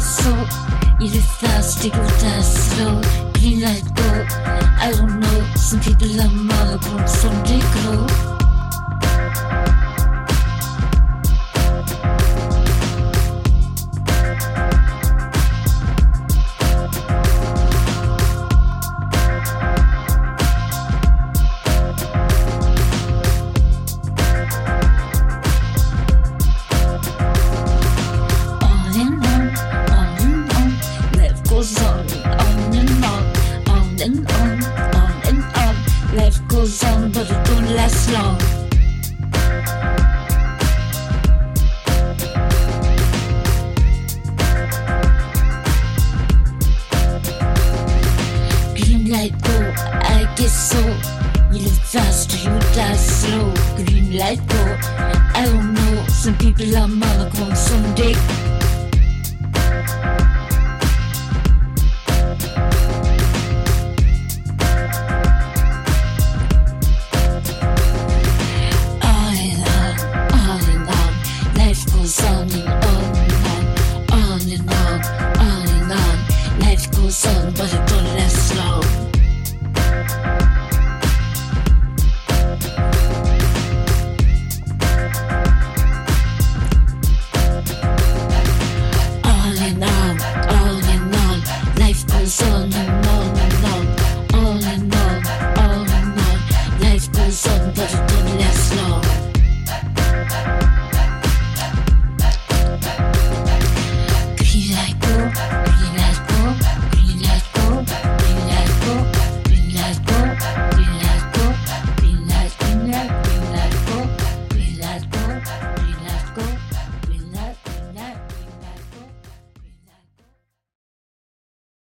So, Il est fast, il est slow, il let go. I don't know, some people are mob, some they go on on, and on. Life goes on, but it don't last long. Green light go, I guess so. You live fast you die slow. Green light go, I don't know. Some people are monochrome, on and on and on and on.